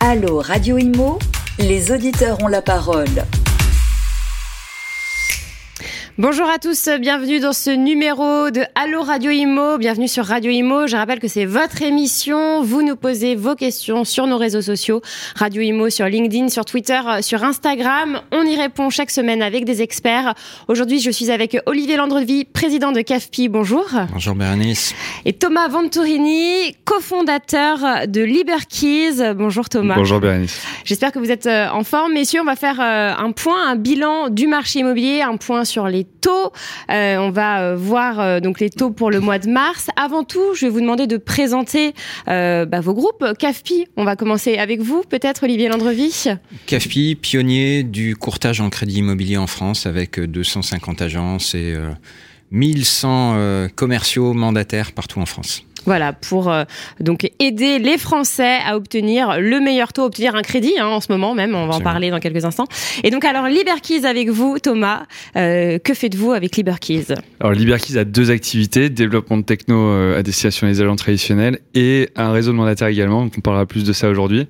Allô Radio Imo, les auditeurs ont la parole. Bonjour à tous, bienvenue dans ce numéro de Allo Radio Imo, bienvenue sur Radio Imo. Je rappelle que c'est votre émission, vous nous posez vos questions sur nos réseaux sociaux, Radio Imo sur LinkedIn, sur Twitter, sur Instagram. On y répond chaque semaine avec des experts. Aujourd'hui, je suis avec Olivier Landrevi, président de CAFPI. Bonjour. Bonjour Bérénice. Et Thomas Venturini, cofondateur de Liberkeys. Bonjour Thomas. Bonjour Bérénice. J'espère que vous êtes euh, en forme. Messieurs, on va faire euh, un point, un bilan du marché immobilier, un point sur les taux. Euh, on va euh, voir euh, donc les taux pour le mois de mars. Avant tout, je vais vous demander de présenter bah, vos groupes. CAFPI, on va commencer avec vous, peut-être Olivier Landrevi. CAFPI, pionnier du courtage en crédit immobilier en France avec 250 agences et 1100 commerciaux mandataires partout en France. Voilà, pour euh, donc aider les Français à obtenir le meilleur taux, obtenir un crédit hein, en ce moment même. On va en parler dans quelques instants. Et donc alors Liberkeys avec vous, Thomas. Euh, que faites-vous avec Liberkeys Alors Liberkeys a deux activités développement de techno euh, à destination des agents traditionnels et un réseau de mandataires également. Donc on parlera plus de ça aujourd'hui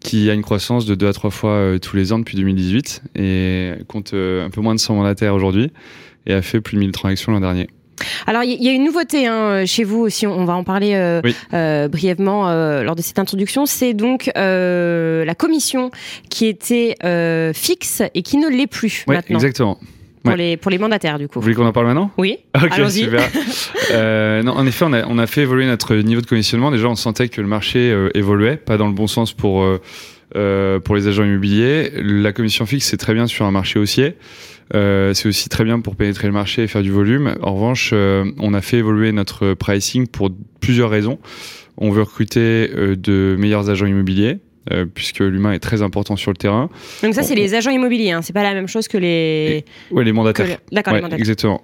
qui a une croissance de 2 à 3 fois tous les ans depuis 2018 et compte un peu moins de 100 mandataires aujourd'hui et a fait plus de 1000 transactions l'an dernier. Alors il y a une nouveauté hein, chez vous aussi, on va en parler euh, euh, brièvement euh, lors de cette introduction. C'est donc la commission qui était fixe et qui ne l'est plus maintenant. Exactement. Pour, les, pour les mandataires, du coup. Vous voulez qu'on en parle maintenant? Oui. Ok, super. non, en effet, on a, on a fait évoluer notre niveau de commissionnement. Déjà, on sentait que le marché évoluait, pas dans le bon sens pour, pour les agents immobiliers. La commission fixe, c'est très bien sur un marché haussier. Euh, c'est aussi très bien pour pénétrer le marché et faire du volume. En revanche, euh, on a fait évoluer notre pricing pour plusieurs raisons. On veut recruter euh, de meilleurs agents immobiliers. puisque l'humain est très important sur le terrain. Donc ça, c'est les agents immobiliers, hein. c'est pas la même chose que les. Oui, les mandataires. D'accord, les mandataires. Exactement.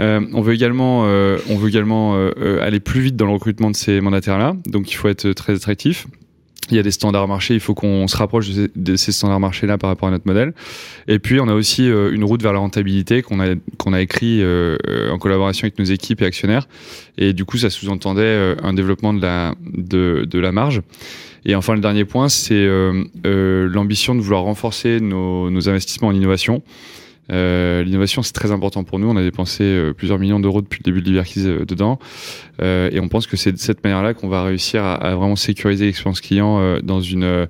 on veut également, on veut également aller plus vite dans le recrutement de ces mandataires-là, donc il faut être très attractif il y a des standards marchés, il faut qu'on se rapproche de ces standards marchés-là par rapport à notre modèle. Et puis, on a aussi euh, une route vers la rentabilité qu'on a, qu'on a écrit euh, en collaboration avec nos équipes et actionnaires. Et du coup, ça sous-entendait euh, un développement de la, de, de, la marge. Et enfin, le dernier point, c'est l'ambition de vouloir renforcer nos, nos investissements en innovation. Euh, L'innovation, c'est très important pour nous. On a dépensé euh, plusieurs millions d'euros depuis le début de l'Iberkiz euh, dedans. Euh, et on pense que c'est de cette manière-là qu'on va réussir à, à vraiment sécuriser l'expérience client dans une,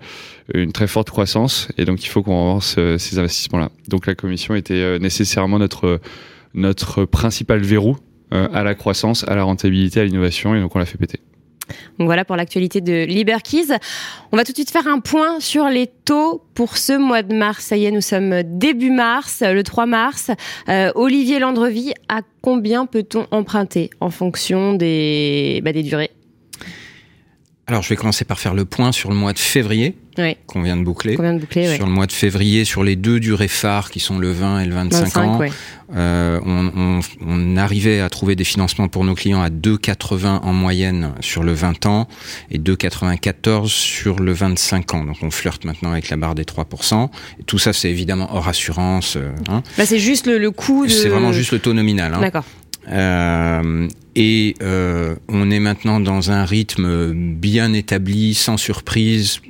une très forte croissance. Et donc, il faut qu'on renforce ces investissements-là. Donc, la commission était nécessairement notre, notre principal verrou à la croissance, à la rentabilité, à l'innovation. Et donc, on l'a fait péter. Donc voilà pour l'actualité de Liberkeys. On va tout de suite faire un point sur les taux pour ce mois de mars. Ça y est, nous sommes début mars, le 3 mars. Euh, Olivier Landrevi, à combien peut-on emprunter en fonction des, bah, des durées alors, je vais commencer par faire le point sur le mois de février, qu'on vient de boucler. vient de boucler sur le mois de février, sur les deux durées phares qui sont le 20 et le 25, ans, euh, on, on, on, arrivait à trouver des financements pour nos clients à 2,80 en moyenne sur le 20 ans et 2,94 sur le 25 ans. Donc, on flirte maintenant avec la barre des 3%. Et tout ça, c'est évidemment hors assurance. Euh, hein. Bah, c'est juste le, le coût de... C'est vraiment juste le taux nominal. Hein. D'accord. Euh, et euh, on est maintenant dans un rythme bien établi, sans surprise,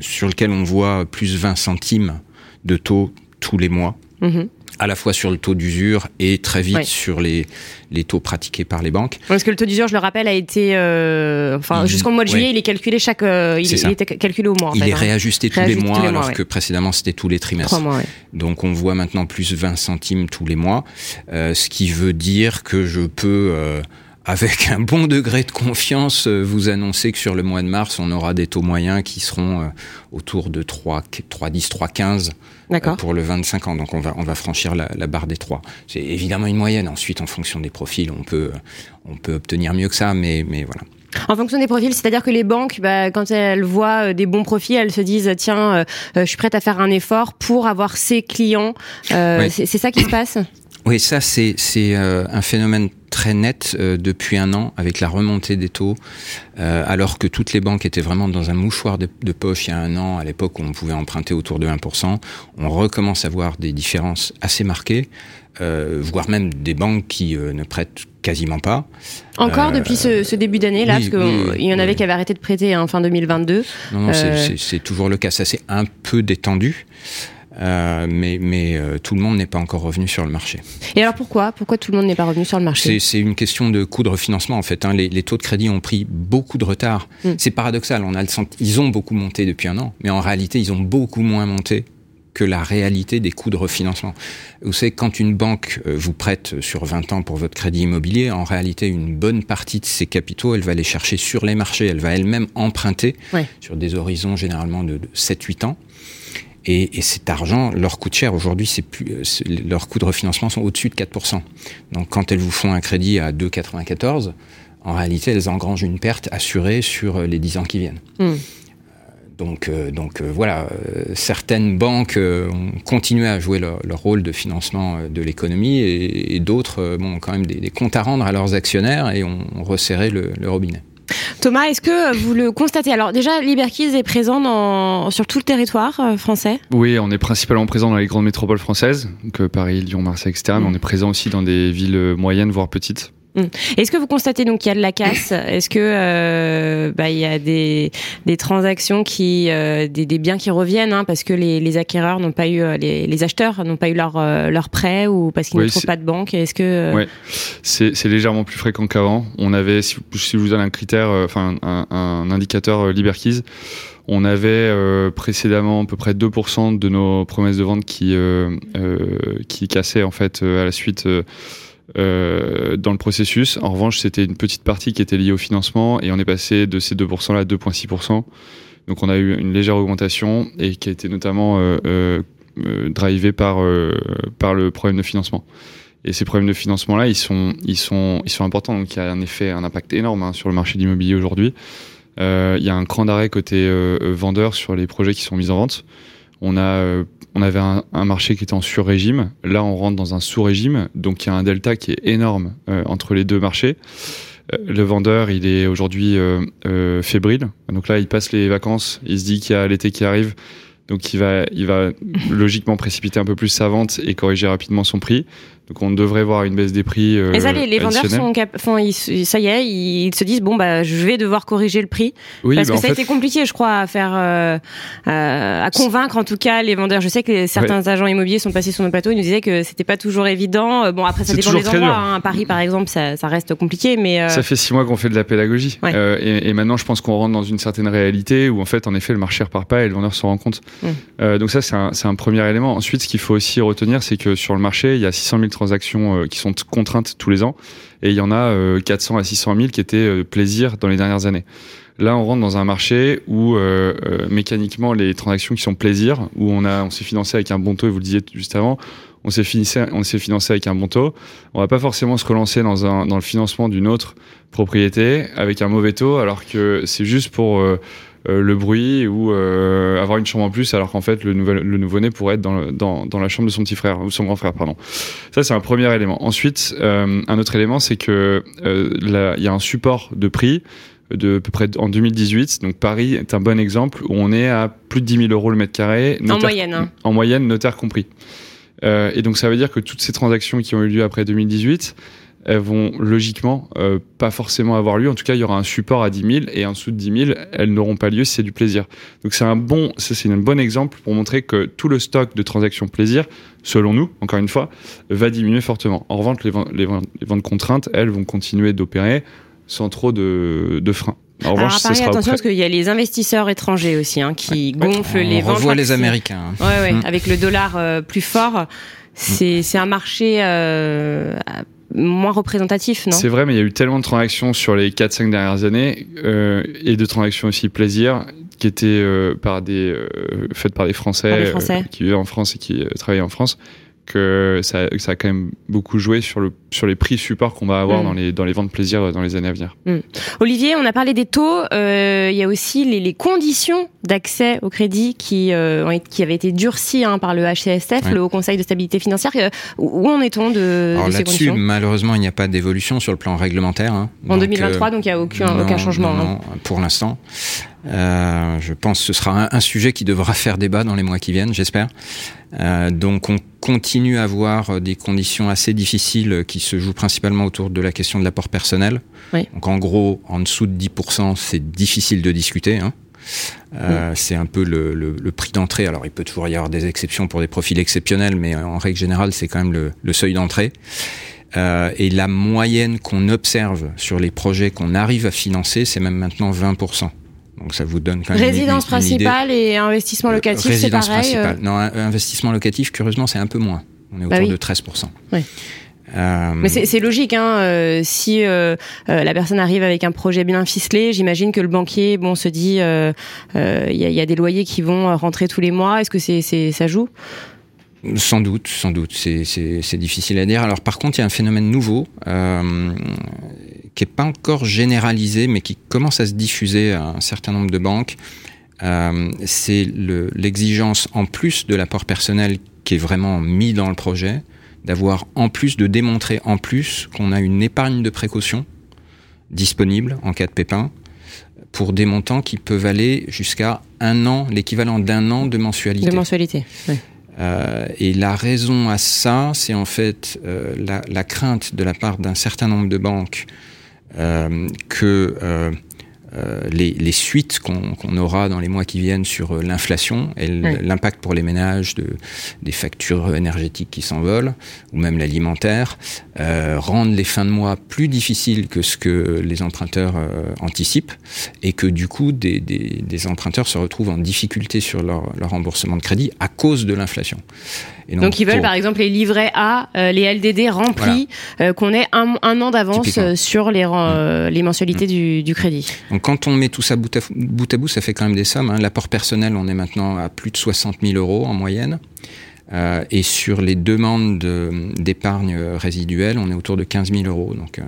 sur lequel on voit plus 20 centimes de taux tous les mois. Mm-hmm à la fois sur le taux d'usure et très vite sur les, les taux pratiqués par les banques. Parce que le taux d'usure, je le rappelle, a été, euh, enfin, jusqu'au mois de juillet, il est calculé chaque, euh, il, il, était calculé au mois. En il fait, est hein. réajusté, tous, les mois, alors que précédemment c'était tous les trimestres. Mois, Donc on voit maintenant plus 20 centimes tous les mois, euh, ce qui veut dire que je peux euh, avec un bon degré de confiance, euh, vous annoncer que sur le mois de mars, on aura des taux moyens qui seront euh, autour de 3, 3,10, 3,15 pour le 25 ans. Donc on va, on va franchir la, la barre des 3. C'est évidemment une moyenne. Ensuite, en fonction des profils, on peut, on peut obtenir mieux que ça, mais, mais voilà. En fonction des profils, c'est-à-dire que les banques, bah, quand elles voient euh, des bons profils, elles se disent tiens, je suis prête à faire un effort pour avoir ces clients. Euh, C'est ça qui se passe oui, ça c'est euh, un phénomène très net euh, depuis un an avec la remontée des taux, euh, alors que toutes les banques étaient vraiment dans un mouchoir de, de, poche il y a un an, à l'époque où on pouvait emprunter autour de 1%. On recommence à voir des différences assez marquées. euh, voire même des banques qui euh, ne prêtent quasiment pas. Encore depuis ce, début d'année, là, parce qu'il y en avait qui avaient arrêté de prêter en fin 2022. Non, non c'est toujours le cas. Ça s'est un peu détendu. Euh, mais, mais euh, tout le monde n'est pas encore revenu sur le marché. Et alors pourquoi? Pourquoi tout le monde n'est pas revenu sur le marché? C'est une question de coût de refinancement en fait. Hein. Les, les, taux de crédit ont pris beaucoup de retard. Hmm. C'est paradoxal. On a le ils ont beaucoup monté depuis un an, mais en réalité ils ont beaucoup moins monté que la réalité des coûts de refinancement. Vous savez, quand une banque euh, vous prête sur 20 ans pour votre crédit immobilier, en réalité, une bonne partie de ses capitaux, elle va les chercher sur les marchés. Elle va elle-même emprunter sur des horizons généralement de 7-8 ans. Et, et, cet argent leur coûte cher. Aujourd'hui, c'est plus euh, leurs coûts de refinancement sont au-dessus de 4%. Donc, quand elles vous font un crédit à 2,94, en réalité, elles engrangent une perte assurée sur euh, les 10 ans qui viennent. Hmm. Donc, euh, donc voilà, certaines banques ont continué à jouer leur, leur rôle de financement de l'économie et, et d'autres bon, ont quand même des, des, comptes à rendre à leurs actionnaires et ont resserré le, le robinet. Thomas, est-ce que vous le constatez? Alors déjà, Liberkeys est présent dans, sur tout le territoire euh, français Oui, on est principalement présent dans les grandes métropoles françaises, donc euh, Paris, Lyon, Marseille, etc. Mais mm. on est présent aussi dans des villes moyennes, voire petites. Mm. Est-ce que vous constatez donc qu'il y a de la casse? Est-ce que euh, bah, il y a des, des transactions qui euh, des, des, biens qui reviennent hein, parce que les, les acquéreurs n'ont pas eu euh, les, les acheteurs n'ont pas eu leur leur prêt ou parce qu'ils ne trouvent pas de banque? Est-ce que euh, ouais. c'est légèrement plus fréquent qu'avant. On avait si, si, je vous donne un critère enfin un, un, indicateur Liberkeys on avait précédemment à peu près 2% de nos promesses de vente qui qui cassaient en fait à la suite euh, dans le processus. En revanche, c'était une petite partie qui était liée au financement et on est passé de ces 2% là à 2,6%. Donc on a eu une légère augmentation et qui a été notamment euh, euh, drivée par, par le problème de financement. Et ces problèmes de financement là, ils sont, ils sont, ils sont importants. Donc il y a un effet, un impact énorme hein, sur le marché de l'immobilier aujourd'hui. il y a un cran d'arrêt côté vendeur sur les projets qui sont mis en vente. On a on avait un, marché qui était en sur-régime. Là, on rentre dans un sous-régime. Donc, il y a un delta qui est énorme euh, entre les deux marchés. Euh, le vendeur, il est aujourd'hui euh, fébrile. Donc là, il passe les vacances. Il se dit qu'il y a l'été qui arrive. Donc, il va, il va logiquement précipiter un peu plus sa vente et corriger rapidement son prix. Donc on devrait voir une baisse des prix. Euh, et ça, les, vendeurs sont enfin, ils, ça y est, ils se disent bon bah je vais devoir corriger le prix oui, parce bah, que ça a été compliqué, je crois, à faire, euh, euh, à convaincre en tout cas les vendeurs. Je sais que certains agents immobiliers sont passés sur nos plateaux, ils nous disaient que c'était pas toujours évident. Euh, bon après ça dépend des endroits. Hein. À Paris par exemple, ça, ça reste compliqué, mais euh, ça fait six mois qu'on fait de la pédagogie et, et, maintenant je pense qu'on rentre dans une certaine réalité où en fait en effet le marché repart pas et le vendeur se rend compte. Mm. donc ça c'est un, un premier élément. Ensuite, ce qu'il faut aussi retenir, c'est que sur le marché il y a 600 000 transactions euh, qui sont contraintes tous les ans, et il y en a 400 euh, à 600 000 qui étaient euh, plaisir dans les dernières années. Là, on rentre dans un marché où mécaniquement les transactions qui sont plaisir, où on a, on s'est financé avec un bon taux, et vous le disiez juste avant, on s'est financé, on s'est financé avec un bon taux. On va pas forcément se relancer dans un, dans le financement d'une autre propriété avec un mauvais taux, alors que c'est juste pour le bruit ou euh, avoir une chambre en plus alors qu'en fait le, nouvel, le nouveau-né pourrait être dans, dans, dans, la chambre de son petit frère ou son grand frère pardon. Ça c'est un premier élément. Ensuite euh, un autre élément c'est que il y a un support de prix de à peu près en 2018 donc Paris est un bon exemple où on est à plus de 10 000 euros le mètre carré en moyenne hein. en moyenne notaire compris. Et donc ça veut dire que toutes ces transactions qui ont eu lieu après 2018 elles vont logiquement euh, pas forcément avoir lieu. En tout cas, il y aura un support à 10 000 et en dessous de 10 000, elles n'auront pas lieu si c'est du plaisir. Donc c'est un bon, c'est un bon exemple pour montrer que tout le stock de transactions plaisir, selon nous, encore une fois, va diminuer fortement. En revanche, les, ventes, les ventes contraintes, elles vont continuer d'opérer sans trop de, de freins. En revanche, Alors, Paris, attention parce qu'il y a les investisseurs étrangers aussi hein, qui gonflent les ventes. On revoit les Américains. Hein. Ouais, ouais, mmh. avec le dollar euh, plus fort. C'est mmh. un marché euh, moins représentatif, non? C'est vrai, mais il y a eu tellement de transactions sur les 4-5 dernières années euh, et de transactions aussi plaisir qui étaient euh, par des, euh, faites par des Français, par Français. qui vivaient en France et qui travaillaient en France que ça, ça, a quand même beaucoup joué sur, le, sur les prix support qu'on va avoir mm. dans, les, dans les ventes plaisir dans les années à venir. Mm. Olivier, on a parlé des taux, euh, il y a aussi les, les conditions d'accès au crédit qui, euh, qui avaient été durcies hein, par le HCSF, le Haut Conseil de stabilité financière. Euh, où en est-on de, Alors là-dessus, malheureusement, il n'y a pas d'évolution sur le plan réglementaire. Hein. En 2023, donc il n'y a aucun, aucun changement. Non, non, pour l'instant. Euh, je pense que ce sera un, un, sujet qui devra faire débat dans les mois qui viennent, j'espère. Euh, donc on continue à avoir des conditions assez difficiles qui se jouent principalement autour de la question de l'apport personnel. Oui. Donc en gros, en dessous de 10%, c'est difficile de discuter. Hein. Euh, C'est un peu le, le, le prix d'entrée. Alors il peut toujours y avoir des exceptions pour des profils exceptionnels, mais en règle générale, c'est quand même le, le seuil d'entrée. Euh, et la moyenne qu'on observe sur les projets qu'on arrive à financer, c'est même maintenant 20%. Donc ça vous donne quand même Résidence une, une principale et investissement locatif, c'est pareil. euh, principale. Non, investissement locatif, curieusement, c'est un peu moins. On est Bah autour oui. de 13%. Oui. Euh, Mais c'est logique, hein. euh, si euh, euh, la personne arrive avec un projet bien ficelé, j'imagine que le banquier, bon, se dit, euh, euh, il y, a, il y a des loyers qui vont euh, rentrer tous les mois. Est-ce que c'est ça joue? Sans doute, sans doute. C'est- difficile à dire. Alors par contre, il y a un phénomène nouveau euh, qui est pas encore généralisé, mais qui commence à se diffuser à un certain nombre de banques. Euh, c'est le- l'exigence en plus de l'apport personnel qui est vraiment mis dans le projet, d'avoir en plus de démontrer en plus qu'on a une épargne de précaution disponible en cas de pépin pour des montants qui peuvent aller jusqu'à un an, l'équivalent d'un an de mensualité. de mensualité ouais. Euh, et la raison à ça, c'est en fait euh, la, la crainte de la part d'un certain nombre de banques que euh, euh, les, les suites qu'on qu'on aura dans les mois qui viennent sur euh, l'inflation et l'impact pour les ménages de, des factures énergétiques qui s'envolent, ou même l'alimentaire, euh, rendent les fins de mois plus difficiles que ce que les emprunteurs euh, anticipent, et que du coup, des, des, des emprunteurs se retrouvent en difficulté sur leur, leur remboursement de crédit à cause de l'inflation. Donc, ils veulent pour- par exemple les livrets A, euh, les LDD remplis, euh, qu'on ait un, un an d'avance euh, sur les, euh, les mensualités du, du crédit. Donc quand on met tout ça bout à, bout à bout, ça fait quand même des sommes. hein. L'apport personnel, on est maintenant à plus de 60 000 euros en moyenne. Euh, et sur les demandes de- d'épargne résiduelle, on est autour de 15 000 euros. Donc, euh,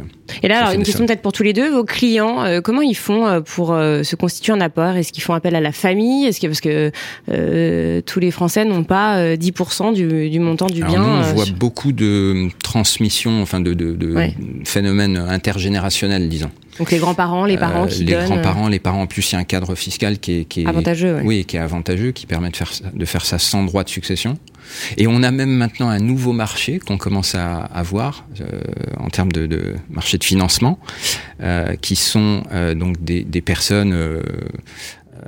Et là, alors une question peut-être pour tous les deux, vos clients, euh, comment ils font pour se constituer un apport? Est-ce qu'ils font appel à la famille? Est-ce que parce que tous les Français n'ont pas euh, 10% du, du montant du alors bien nous, on voit sur- beaucoup de transmissions, enfin de, de, de Ouais. phénomènes intergénérationnels, disons. Donc les grands-parents, les parents Euh, qui les donnent. grands-parents, les parents. En plus, il y a un cadre fiscal qui est, qui est Avantageux, ouais. Oui, qui est avantageux, qui permet de faire ça, de faire ça sans droit de succession. Et on a même maintenant un nouveau marché qu'on commence à avoir euh, en termes de, de marché de financement, euh, qui sont euh, donc des, des personnes euh,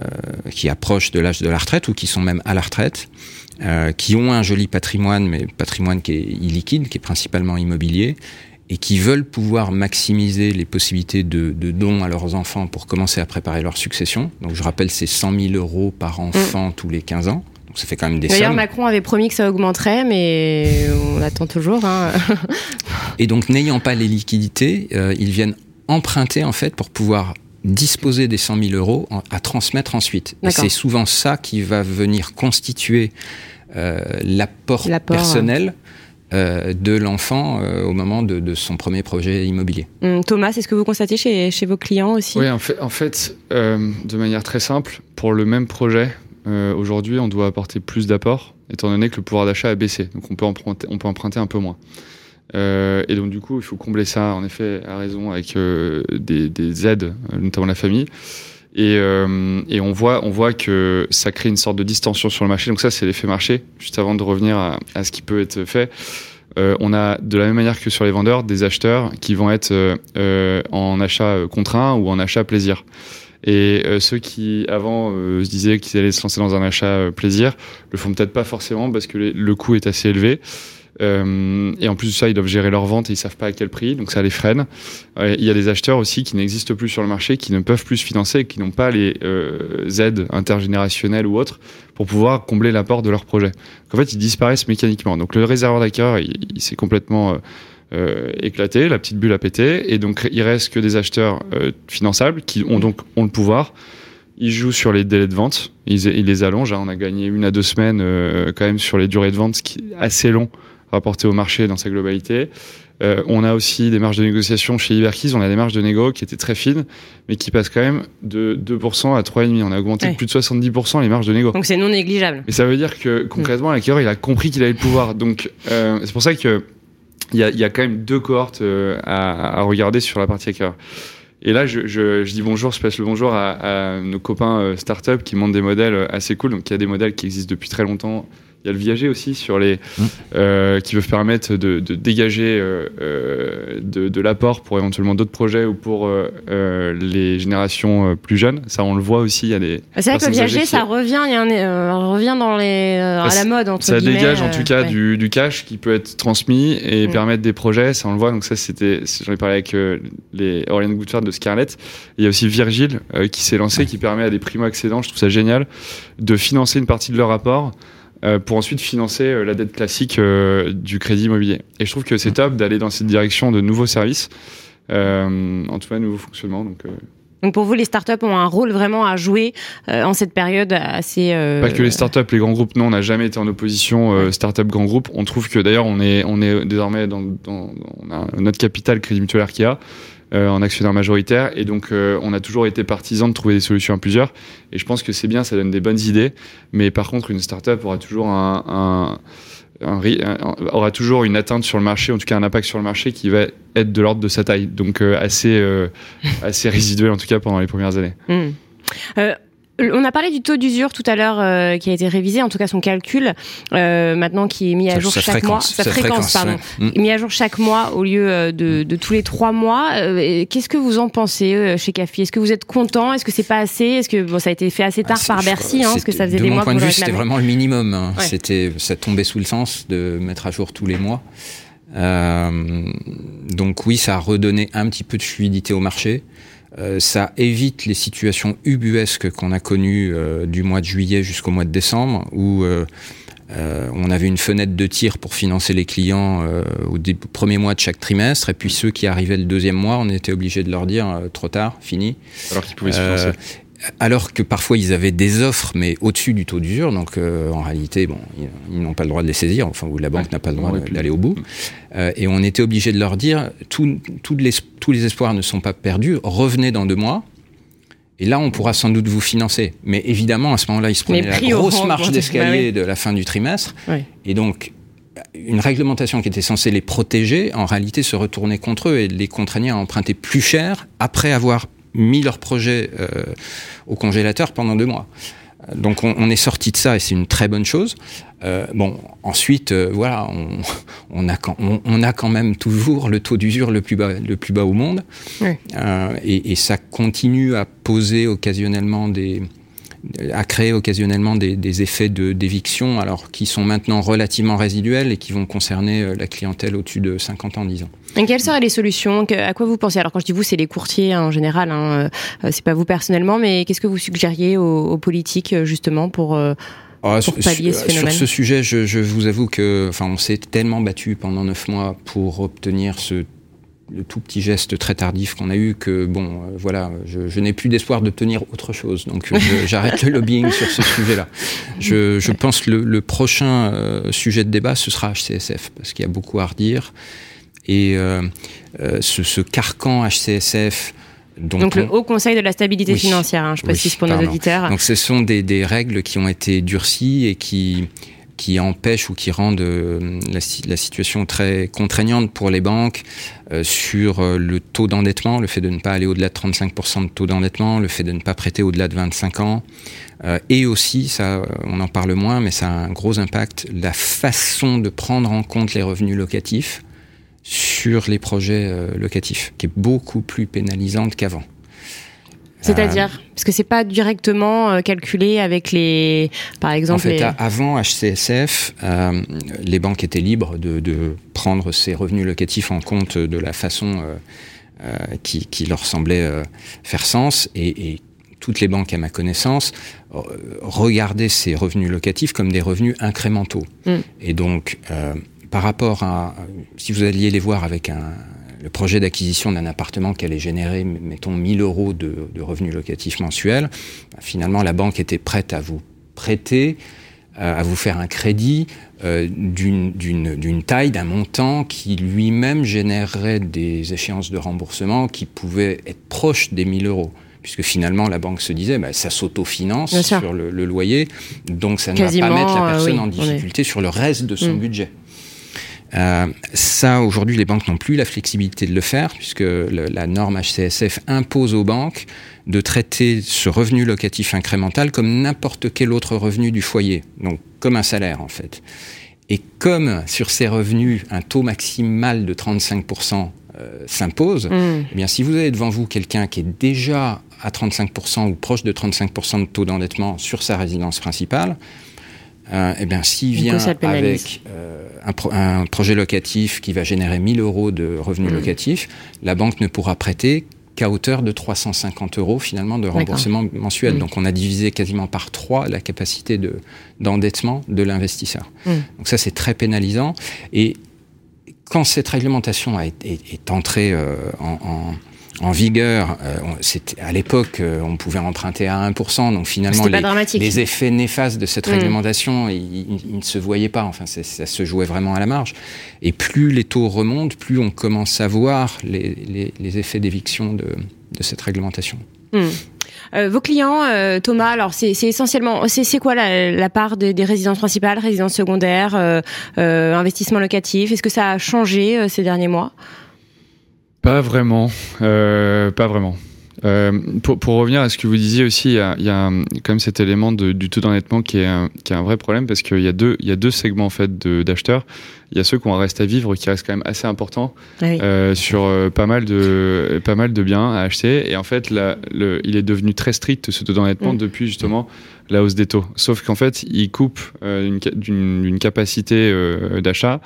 euh, qui approchent de l'âge de la retraite ou qui sont même à la retraite, euh, qui ont un joli patrimoine, mais patrimoine qui est illiquide, qui est principalement immobilier, et qui veulent pouvoir maximiser les possibilités de, de dons à leurs enfants pour commencer à préparer leur succession. Donc je rappelle, c'est 100 000 euros par enfant tous les 15 ans. Donc ça fait quand même des D'ailleurs. Macron avait promis que ça augmenterait, mais on attend toujours. Hein. Et donc n'ayant pas les liquidités, euh, ils viennent emprunter en fait pour pouvoir disposer des 100 000 euros en- à transmettre ensuite. Et c'est souvent ça qui va venir constituer euh, l'apport L'apport, personnel euh, de l'enfant euh, au moment de, de son premier projet immobilier. Hum, Thomas, est-ce que vous constatez chez, chez vos clients aussi? Oui, en fait, en fait euh, de manière très simple, pour le même projet, euh, aujourd'hui, on doit apporter plus d'apports, étant donné que le pouvoir d'achat a baissé. Donc, on peut emprunter, on peut emprunter un peu moins. Euh, et donc, du coup, il faut combler ça, en effet, à raison, avec euh, des, des aides, notamment la famille. Et, euh, et on voit, on voit que ça crée une sorte de distension sur le marché. Donc ça, c'est l'effet marché. Juste avant de revenir à, ce qui peut être fait, euh, on a de la même manière que sur les vendeurs des acheteurs qui vont être euh, euh, en achat euh, contraint ou en achat plaisir. Et euh, ceux qui avant se disaient qu'ils allaient se lancer dans un achat plaisir le font peut-être pas forcément parce que le coût est assez élevé. Euh, et en plus de ça, ils doivent gérer leur vente et ils savent pas à quel prix, donc ça les freine. Il y a des acheteurs aussi qui n'existent plus sur le marché, qui ne peuvent plus se financer, qui n'ont pas les euh, aides intergénérationnelles ou autres pour pouvoir combler l'apport de leur projet. En fait, ils disparaissent mécaniquement. Donc le réservoir d'acquéreurs, il, s'est complètement euh, éclaté, la petite bulle a pété, et donc il reste que des acheteurs finançables qui ont donc ont le pouvoir. Ils jouent sur les délais de vente, ils, les allongent. hein. On a gagné une à deux semaines quand même sur les durées de vente, ce qui est assez long rapporté au marché dans sa globalité. Euh, on a aussi des marges de négociation chez Iberkeys, on a des marges de négo qui étaient très fines, mais qui passent quand même de 2% à 3,5%. On a augmenté Ouais. de plus de 70% les marges de négo. Donc c'est non négligeable. Mais ça veut dire que concrètement, l'acquéreur, il a compris qu'il avait le pouvoir. Donc, euh, c'est pour ça que il y a, il y a quand même deux cohortes euh, à, à regarder sur la partie acquéreur. Et là, je, je, je dis bonjour, je passe le bonjour à, à nos copains euh, startup qui montent des modèles assez cool. Donc, il y a des modèles qui existent depuis très longtemps, Il y a le viager aussi sur les Mmh. euh, qui peuvent permettre de, de dégager euh, euh, de, de l'apport pour éventuellement d'autres projets ou pour euh, les générations plus jeunes. Ça, on le voit aussi. Il y a des C'est vrai que le viager, qui- ça revient, il y a un, euh, revient dans les, euh, à la mode, entre ça guillemets, dégage en tout cas ouais. du, du cash qui peut être transmis et Mm. permettre des projets. Ça, on le voit. Donc ça, c'était, j'en ai parlé avec euh, les Oriane Goodford de Scarlett. Il y a aussi Virgile euh, qui s'est lancé, qui permet à des primo-accédants, je trouve ça génial, de financer une partie de leur rapport. Euh, pour ensuite financer euh, la dette classique euh, du crédit immobilier. Et je trouve que c'est top d'aller dans cette direction de nouveaux services, en tout cas nouveaux fonctionnements. Donc, Donc pour vous, les startups ont un rôle vraiment à jouer euh, en cette période assez. euh, Pas que les startups, les grands groupes, non, on n'a jamais été en opposition euh, startup grand groupe. On trouve que d'ailleurs on est on est désormais dans, dans on a notre capital Crédit Mutuel Arkea en actionnaire majoritaire et donc euh, on a toujours été partisan de trouver des solutions à plusieurs et je pense que c'est bien, ça donne des bonnes idées. Mais par contre, une startup aura toujours un, aura toujours une atteinte sur le marché, en tout cas un impact sur le marché qui va être de l'ordre de sa taille, donc euh, assez euh, assez résiduel en tout cas pendant les premières années. Hmm. Euh, on a parlé du taux d'usure tout à l'heure euh, qui a été révisé, en tout cas son calcul, euh, maintenant qui est mis à jour sa chaque mois. Sa sa fréquence, fréquence, pardon. ouais. Mm. Mis à jour chaque mois au lieu euh, de, de tous les trois mois. Euh, Qu'est-ce que vous en pensez chez CAFI Est-ce que vous êtes content? Est-ce que c'est pas assez? Est-ce que bon, ça a été fait assez tard Ah, par Bercy hein, Parce que ça faisait de des mon mois point de vue, c'était vraiment le minimum. hein. Ouais. C'était, ça tombait sous le sens de mettre à jour tous les mois. Donc oui, ça a redonné un petit peu de fluidité au marché. Euh, ça évite les situations ubuesques qu'on a connues euh, du mois de juillet jusqu'au mois de décembre, où euh, on avait une fenêtre de tir pour financer les clients au premier mois de chaque trimestre, et puis ceux qui arrivaient le deuxième mois, on était obligé de leur dire trop tard, fini. Alors qu'ils pouvaient se financer. Alors que parfois ils avaient des offres, mais au-dessus du taux d'usure, donc euh, en réalité, bon, ils, ils n'ont pas le droit de les saisir, enfin, ou la banque Ouais. n'a pas le droit d'aller au bout. Euh, et on était obligé de leur dire, tout, tout les, tous les espoirs ne sont pas perdus, revenez dans deux mois. Et là, on pourra sans doute vous financer. Mais évidemment, à ce moment-là, ils se prenaient la grosse marche d'escalier Bah de la fin du trimestre. Oui. Et donc, une réglementation qui était censée les protéger, en réalité, se retournait contre eux et les contraignait à emprunter plus cher après avoir mis leur projet euh, au congélateur pendant deux mois. Donc, on, on est sorti de ça et c'est une très bonne chose. Euh, bon, ensuite, euh, voilà, on, on, a quand, on, on a quand même toujours le taux d'usure le plus bas, le plus bas au monde, Oui. Et, et ça continue à poser occasionnellement des, à créer occasionnellement des, des effets de d'éviction, alors qui sont maintenant relativement résiduels et qui vont concerner la clientèle au-dessus de 50 ans, disons. Et quelles seraient les solutions Que- À quoi vous pensez? Alors quand je dis vous, c'est les courtiers hein, en général. Hein, euh, c'est pas vous personnellement, mais qu'est-ce que vous suggériez aux, aux politiques euh, justement pour euh, Ah, Pour sur- pallier ce sur, phénomène? ce sujet, je, je vous avoue que, enfin, on s'est tellement battu pendant neuf mois pour obtenir ce le tout petit geste très tardif qu'on a eu que bon, euh, voilà, je, je n'ai plus d'espoir d'obtenir autre chose. Donc, j'arrête le lobbying sur ce sujet-là. Je, je pense que le, le prochain euh, sujet de débat ce sera HCSF parce qu'il y a beaucoup à redire et euh, euh, ce, ce carcan HCSF. dont donc le Haut Conseil de la stabilité Oui. financière hein, Je Oui, précise pour nos auditeurs. Donc ce sont des, des règles qui ont été durcies et qui qui empêchent ou qui rendent euh, la, si- la situation très contraignante pour les banques euh, sur euh, le taux d'endettement, le fait de ne pas aller au-delà de 35% de taux d'endettement, le fait de ne pas prêter au-delà de 25 ans, et aussi, ça, on en parle moins, mais ça a un gros impact, la façon de prendre en compte les revenus locatifs sur les projets euh, locatifs, qui est beaucoup plus pénalisante qu'avant. C'est-à-dire parce que c'est pas directement euh, calculé avec les, par En exemple. fait, les- avant HCSF, euh, les banques étaient libres de, de prendre ces revenus locatifs en compte de la façon euh, euh, qui, qui leur semblait euh, faire sens. Et, et toutes les banques, à ma connaissance, euh, regardaient ces revenus locatifs comme des revenus incrémentaux. Mm. Et donc, euh, par rapport à... Si vous alliez les voir avec un, le projet d'acquisition d'un appartement qui allait générer, mettons, 1000 euros de, de revenus locatifs mensuels, finalement, la banque était prête à vous prêter, euh, à vous faire un crédit euh, d'une- taille, d'un montant qui lui-même générerait des échéances de remboursement qui pouvaient être proches des 1000 euros. Puisque finalement, la banque se disait, bah, ça s'autofinance sur le, le loyer, donc ça ne Quasiment, va pas mettre la euh, personne oui, en est- difficulté sur le reste de son Mm. budget. Euh, ça, aujourd'hui, les banques n'ont plus la flexibilité de le faire, puisque le, la norme HCSF impose aux banques de traiter ce revenu locatif incrémental comme n'importe quel autre revenu du foyer, donc comme un salaire en fait. Et comme sur ces revenus, un taux maximal de 35% euh, s'impose, Mm. eh bien, si vous avez devant vous quelqu'un qui est déjà à 35% ou proche de 35% de taux d'endettement sur sa résidence principale, euh, eh bien, s'il vient avec euh, un, pro- un projet locatif qui va générer 1000 euros de revenus Mm. locatifs, la banque ne pourra prêter qu'à hauteur de 350 euros finalement de remboursement mensuel. Mm. Donc on a divisé quasiment par trois la capacité de d'endettement de l'investisseur. Mm. Donc ça c'est très pénalisant. Et quand cette réglementation a été- est, est entrée euh, en, en- en vigueur, euh, on- à l'époque euh, on pouvait emprunter à 1%, donc finalement les, les effets néfastes de cette Mm. réglementation, ils, ne se voyaient pas. Enfin, ça se jouait vraiment à la marge. Et plus les taux remontent, plus on commence à voir les, les- les effets d'éviction de, de cette réglementation. Hmm. Euh, vos clients, euh, Thomas, alors c'est essentiellement, c'est quoi la, la part des, des résidences principales, résidences secondaires, euh, investissement locatif Est-ce que ça a changé ces derniers mois? Pas vraiment, euh, pas vraiment. Euh, pour, pour revenir à ce que vous disiez aussi, il y a, il y a quand même cet élément de- du taux d'endettement qui est un, qui est un vrai problème parce qu'il y a deux, il y a deux segments en fait d'acheteurs. Il y a ceux qui ont un reste à vivre qui reste quand même assez important Ah oui. euh, sur euh, pas mal de pas mal de biens à acheter et en fait là, le, il est devenu très strict ce taux d'endettement Mm. depuis justement la hausse des taux. Sauf qu'en fait, il coupe euh, d'une capacité euh, d'achat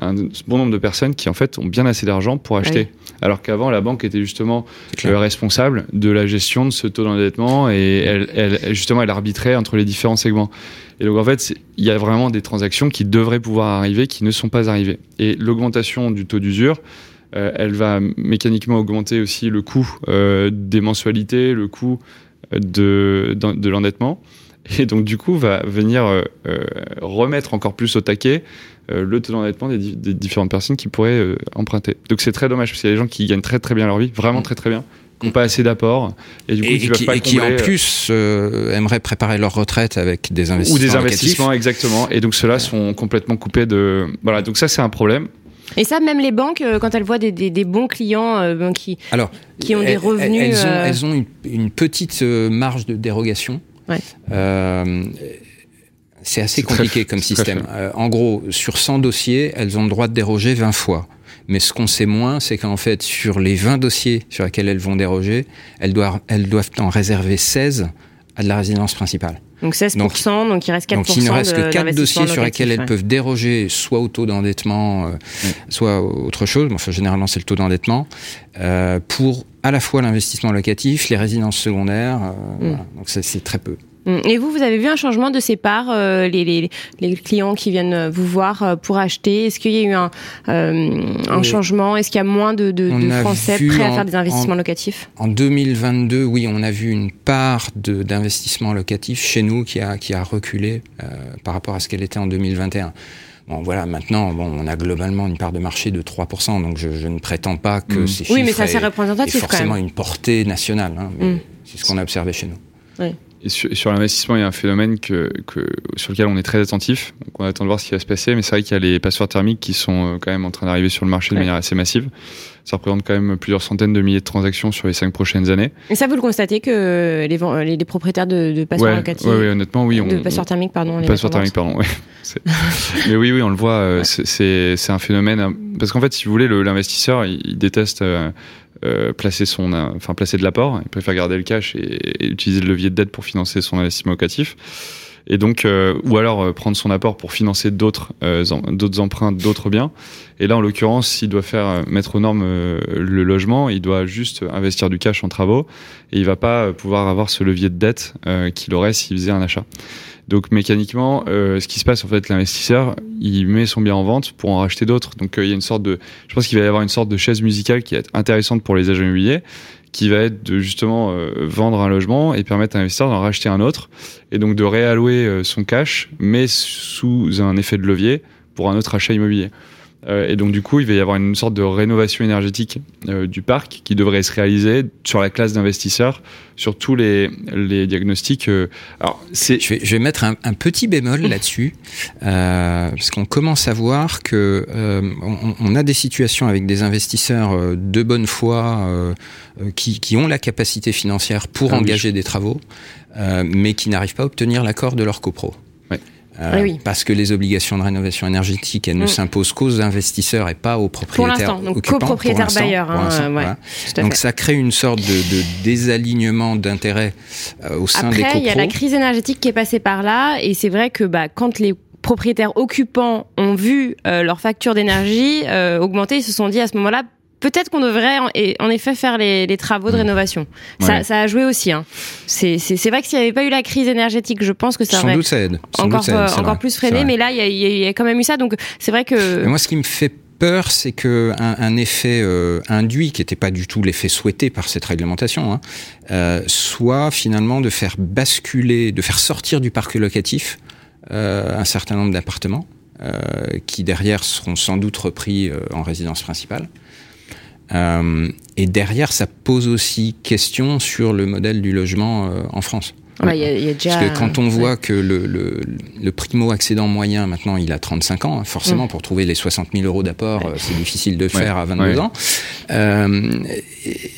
un bon nombre de personnes qui en fait ont bien assez d'argent pour acheter. Alors qu'avant, la banque était justement euh, responsable de la gestion de ce taux d'endettement et elle, justement, elle arbitrait entre les différents segments. Et donc, en fait, il y a vraiment des transactions qui devraient pouvoir arriver, qui ne sont pas arrivées. Et l'augmentation du taux d'usure, euh, elle va mécaniquement augmenter aussi le coût euh, des mensualités, le coût de l'endettement. Et donc, du coup, va venir euh, euh, remettre encore plus au taquet euh, le taux d'endettement des, di- des différentes personnes qui pourraient euh, emprunter. Donc, c'est très dommage parce qu'il y a des gens qui gagnent très très bien leur vie, vraiment Mm. très très bien, qui n'ont pas assez d'apports et du coup, Et, qui et qui, pas et qui, en combler, plus euh, aimeraient préparer leur retraite avec des investissements ou des locatifs. investissements exactement et donc ceux-là sont complètement coupés de voilà donc ça c'est un problème Et ça, même les banques, quand elles voient des, des, des bons clients euh, qui, Alors, qui ont des revenus, Elles, ont, euh, elles ont une, une petite marge de dérogation. Ouais. Euh, c'est assez compliqué comme système. Euh, en gros, sur 100 dossiers, elles ont le droit de déroger 20 fois. Mais ce qu'on sait moins, c'est qu'en fait, sur les 20 dossiers sur lesquels elles vont déroger, elles doivent, elles doivent en réserver 16 à de la résidence principale. donc 16%, donc, il reste 4% Donc il ne reste que quatre d'investissement dossiers sur lesquels elles peuvent déroger soit au taux d'endettement, euh, soit autre chose. Enfin, généralement, c'est le taux d'endettement euh, pour à la fois l'investissement locatif, les résidences secondaires. euh, voilà. Donc c'est très peu. Mm. Et vous, vous avez vu un changement de ces parts, euh, les, les, les clients qui viennent vous voir euh, pour acheter? Est-ce qu'il y a eu un, euh, changement? Est-ce qu'il y a moins de, Français prêts à faire des investissements en- locatifs En 2022, oui, on a vu une part d'investissement locatif chez nous qui a, qui a reculé euh, par rapport à ce qu'elle était en 2021. Bon, voilà, maintenant, bon, on a globalement une part de marché de 3%, donc je, je ne prétends pas que Mm. ces chiffres Oui, mais c'est assez aient- aient représentatif quand forcément même. une portée nationale. hein, mais Mm. C'est ce qu'on a observé chez nous. Et sur, l'investissement il y a un phénomène que, que sur lequel on est très attentif donc on attend de voir ce qui va se passer mais c'est vrai qu'il y a les passoires thermiques qui sont euh, quand même en train d'arriver sur le marché de Ouais. manière assez massive ça représente quand même plusieurs centaines de milliers de transactions sur les cinq prochaines années Et ça, vous le constatez que les, ven- les, les propriétaires de, de passoires ouais, locatifs, ouais, ouais, honnêtement oui on, de passoires thermiques, pardon, les Passoire mettent en thermique, pardon. Mais oui, oui, on le voit. euh, c'est- un phénomène hein, parce qu'en fait, si vous voulez, le- l'investisseur, il, il déteste euh, euh, placer son, enfin placer de l'apport. Il préfère garder le cash et, utiliser le levier de dette pour financer son investissement locatif. Et donc, euh, ou alors euh, prendre son apport pour financer d'autres d'autres emprunts, d'autres biens. Et là, en l'occurrence, s'il doit faire euh, mettre aux normes euh, le logement, il doit juste investir du cash en travaux et il va pas euh, pouvoir avoir ce levier de dette qu'il aurait s'il faisait un achat. Donc mécaniquement, ce qui se passe en fait, l'investisseur, il met son bien en vente pour en racheter d'autres. Donc il y a une sorte de, je pense qu'il va y avoir une sorte de chaise musicale qui va être intéressante pour les agents immobiliers, qui va être de justement vendre un logement et permettre à l'investisseur d'en racheter un autre, et donc de réallouer son cash, mais sous un effet de levier pour un autre achat immobilier. Euh, et donc du coup, il va y avoir une sorte de rénovation énergétique euh, du parc qui devrait se réaliser sur la classe d'investisseurs, sur tous les, les diagnostics. Euh. alors, c'est... Je, vais, je vais mettre un, un petit bémol là-dessus, parce qu'on commence à voir que on, on, a des situations avec des investisseurs de bonne foi qui, qui, ont la capacité financière pour ah engager des travaux, mais qui n'arrivent pas à obtenir l'accord de leur copro. Euh, oui. Parce que les obligations de rénovation énergétique, elles ne mm. s'imposent qu'aux investisseurs et pas aux propriétaires. Pour donc copropriétaires bailleurs. Hein, donc ça crée une sorte de, de désalignement d'intérêts euh, au sein Après, des copros. il y a la crise énergétique qui est passée par là, et c'est vrai que bah, quand les propriétaires occupants ont vu euh, leur facture d'énergie augmenter, ils se sont dit à ce moment-là peut-être qu'on devrait en, effet faire les, travaux de mmh. rénovation. Ça, a joué aussi. Hein. C'est vrai que s'il n'y avait pas eu la crise énergétique, je pense que ça aurait encore, encore plus freiné. Mais là, il y, a quand même eu ça. Donc c'est vrai que. moi, ce qui me fait peur, c'est que un, effet euh, induit, qui n'était pas du tout l'effet souhaité par cette réglementation, hein, euh, soit finalement de faire basculer, de faire sortir du parc locatif euh, un certain nombre d'appartements, qui derrière seront sans doute repris en résidence principale. Euh, et derrière, ça pose aussi question sur le modèle du logement euh, en France. Parce que quand on voit que le, le, le primo-accédant moyen, maintenant, il a 35 ans, hein, forcément, mm. pour trouver les 60 000 euros d'apport, euh, c'est difficile de faire à 22 ans. Euh,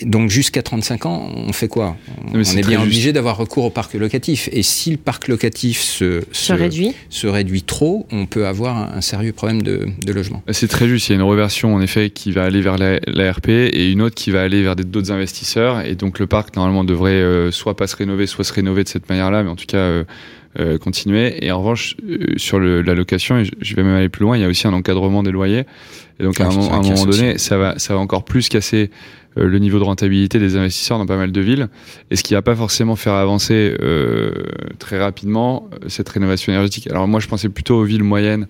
donc, jusqu'à 35 ans, on fait quoi? On est, bien obligé d'avoir recours au parc locatif. Et si le parc locatif se, se, réduit? se réduit trop, on peut avoir un, sérieux problème de, de logement. C'est très juste. Il y a une reversion, en effet, qui va aller vers l'ARP et une autre qui va aller vers d'autres investisseurs. Et donc, le parc, normalement, devrait euh, soit pas se rénover, soit se rénover de cette manière-là, mais en tout cas euh, euh, continuer. Et en revanche, euh, sur le, la location, et je, vais même aller plus loin, il y a aussi un encadrement des loyers. Et donc à, un, moment donné, ça va, ça va encore plus casser le niveau de rentabilité des investisseurs dans pas mal de villes, et ce qui va pas forcément faire avancer euh, très rapidement cette rénovation énergétique. Alors moi, je pensais plutôt aux villes moyennes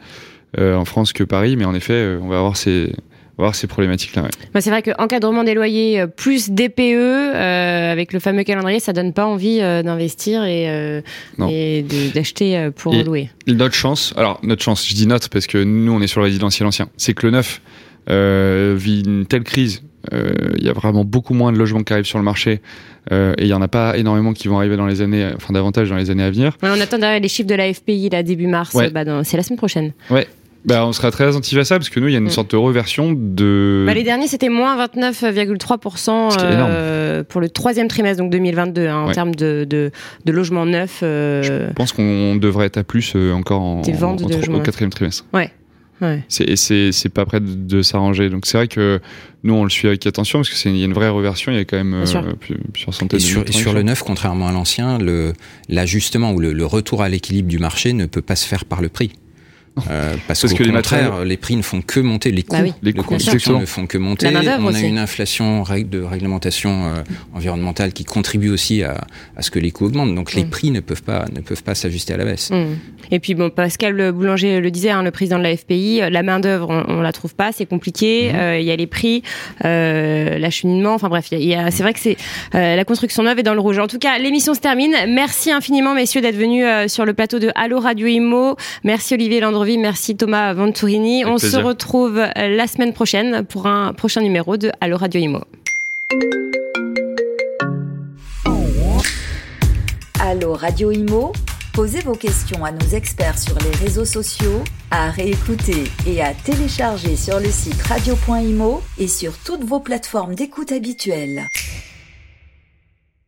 euh, en France que Paris, mais en effet, on va avoir ces, voir ces problématiques-là. Ouais. Bah, c'est vrai qu'encadrement des loyers euh, plus DPE, euh, avec le fameux calendrier, ça donne pas envie euh, d'investir et, euh, et d'acheter pour louer. Notre chance, alors notre chance, je dis notre parce que nous on est sur le résidentiel ancien, c'est que le neuf vit une telle crise. Il y a vraiment beaucoup moins de logements qui arrivent sur le marché et il y en a pas énormément qui vont arriver dans les années, enfin davantage dans les années à venir. Ouais, on attend les chiffres de la FPI là début mars, bah, c'est la semaine prochaine. Ouais, bah, on sera très attentif à ça parce que nous, il y a une mm. sorte de reversion de. Bah, les derniers, c'était moins 29,3% euh, pour le troisième trimestre, donc 2022, hein, en termes de, de, de logements neufs. Euh... Je pense qu'on devrait être à plus euh, encore en, en, au quatrième trimestre. Ouais. Ouais. C'est pas prêt de, de s'arranger. Donc c'est vrai que nous on le suit avec attention parce que c'est y a une vraie reversion. Il y a quand même euh, plusieurs centaines et sur, de Et sur le neuf, contrairement à l'ancien, l'ajustement ou le, le retour à l'équilibre du marché ne peut pas se faire par le prix. Euh, parce, que les contraire, les prix ne font que monter, les bah coûts les de construction ne font que monter. On a une inflation de réglementation euh, environnementale qui contribue aussi à, à, ce que les coûts augmentent. Donc les mm. prix ne peuvent pas ne peuvent pas s'ajuster à la baisse. Mm. Et puis bon, Pascal Boulanger le disait, hein, le président de la FPI, la main d'œuvre on, on, la trouve pas, c'est compliqué. Mm. Euh, il y a les prix, euh, l'acheminement. Enfin bref, il y a, c'est vrai que c'est euh, la construction neuve est dans le rouge. En tout cas, l'émission se termine. Merci infiniment messieurs d'être venus sur le plateau de Allo Radio Imo. Merci Olivier Merci Thomas Venturini. On se retrouve la semaine prochaine pour un prochain numéro de Allo Radio Imo. Allo Radio Imo. Posez vos questions à nos experts sur les réseaux sociaux, à réécouter et à télécharger sur le site radio.imo et sur toutes vos plateformes d'écoute habituelles.